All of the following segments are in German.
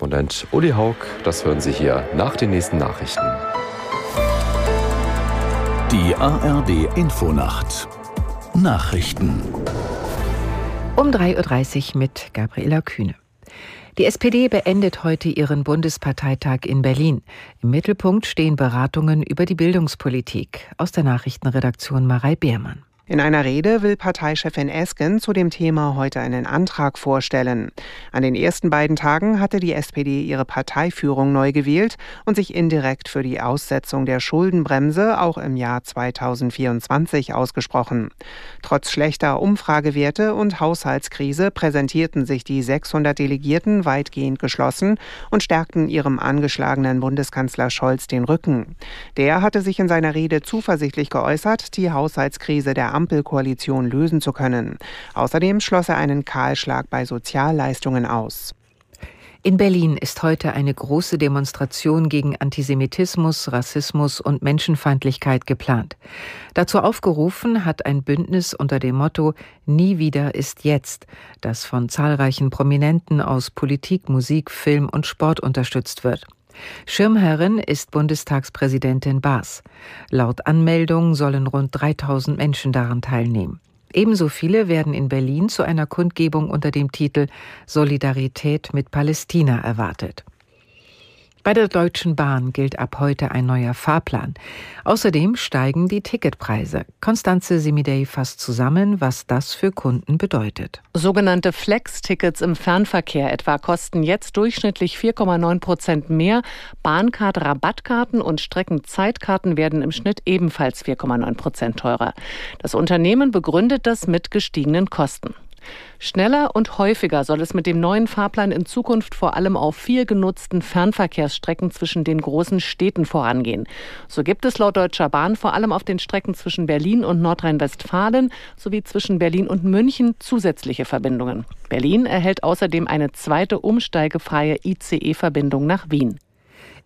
Korrespondent Uli Haug. Das hören Sie hier nach den nächsten Nachrichten. Die ARD Infonacht Nachrichten um 3.30 Uhr mit Gabriela Kühne. Die SPD beendet heute ihren Bundesparteitag in Berlin. Im Mittelpunkt stehen Beratungen über die Bildungspolitik. Aus der Nachrichtenredaktion Marei Beermann. In einer Rede will Parteichefin Esken zu dem Thema heute einen Antrag vorstellen. An den ersten beiden Tagen hatte die SPD ihre Parteiführung neu gewählt und sich indirekt für die Aussetzung der Schuldenbremse auch im Jahr 2024 ausgesprochen. Trotz schlechter Umfragewerte und Haushaltskrise präsentierten sich die 600 Delegierten weitgehend geschlossen und stärkten ihrem angeschlagenen Bundeskanzler Scholz den Rücken. Der hatte sich in seiner Rede zuversichtlich geäußert, die Haushaltskrise der Ampelkoalition lösen zu können. Außerdem schloss er einen Kahlschlag bei Sozialleistungen aus. In Berlin ist heute eine große Demonstration gegen Antisemitismus, Rassismus und Menschenfeindlichkeit geplant. Dazu aufgerufen hat ein Bündnis unter dem Motto Nie wieder ist jetzt, das von zahlreichen Prominenten aus Politik, Musik, Film und Sport unterstützt wird. Schirmherrin ist Bundestagspräsidentin Baas. Laut Anmeldung sollen rund 3000 Menschen daran teilnehmen. Ebenso viele werden in Berlin zu einer Kundgebung unter dem Titel Solidarität mit Palästina erwartet. Bei der Deutschen Bahn gilt ab heute ein neuer Fahrplan. Außerdem steigen die Ticketpreise. Konstanze Semidey fasst zusammen, was das für Kunden bedeutet. Sogenannte Flex-Tickets im Fernverkehr etwa kosten jetzt durchschnittlich 4,9 Prozent mehr. Bahncard, Rabattkarten und Streckenzeitkarten werden im Schnitt ebenfalls 4,9 Prozent teurer. Das Unternehmen begründet das mit gestiegenen Kosten. Schneller und häufiger soll es mit dem neuen Fahrplan in Zukunft vor allem auf viel genutzten Fernverkehrsstrecken zwischen den großen Städten vorangehen. So gibt es laut Deutscher Bahn vor allem auf den Strecken zwischen Berlin und Nordrhein-Westfalen sowie zwischen Berlin und München zusätzliche Verbindungen. Berlin erhält außerdem eine zweite umsteigefreie ICE-Verbindung nach Wien.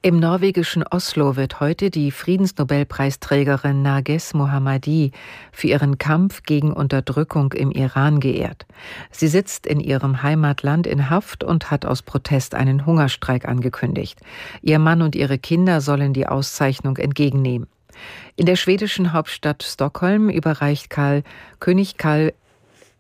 Im norwegischen Oslo wird heute die Friedensnobelpreisträgerin Narges Mohammadi für ihren Kampf gegen Unterdrückung im Iran geehrt. Sie sitzt in ihrem Heimatland in Haft und hat aus Protest einen Hungerstreik angekündigt. Ihr Mann und ihre Kinder sollen die Auszeichnung entgegennehmen. In der schwedischen Hauptstadt Stockholm überreicht Karl König Karl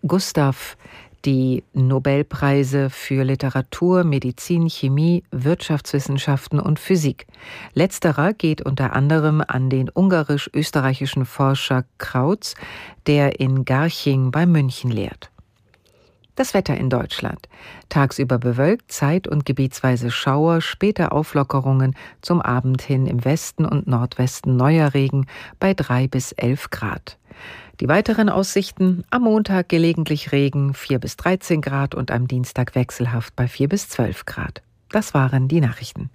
Gustav die Nobelpreise für Literatur, Medizin, Chemie, Wirtschaftswissenschaften und Physik. Letzterer geht unter anderem an den ungarisch-österreichischen Forscher Krautz, der in Garching bei München lehrt. Das Wetter in Deutschland. Tagsüber bewölkt, zeit- und gebietsweise Schauer, später Auflockerungen, zum Abend hin im Westen und Nordwesten neuer Regen bei drei bis elf Grad. Die weiteren Aussichten am Montag gelegentlich Regen 4 bis 13 Grad und am Dienstag wechselhaft bei 4 bis 12 Grad. Das waren die Nachrichten.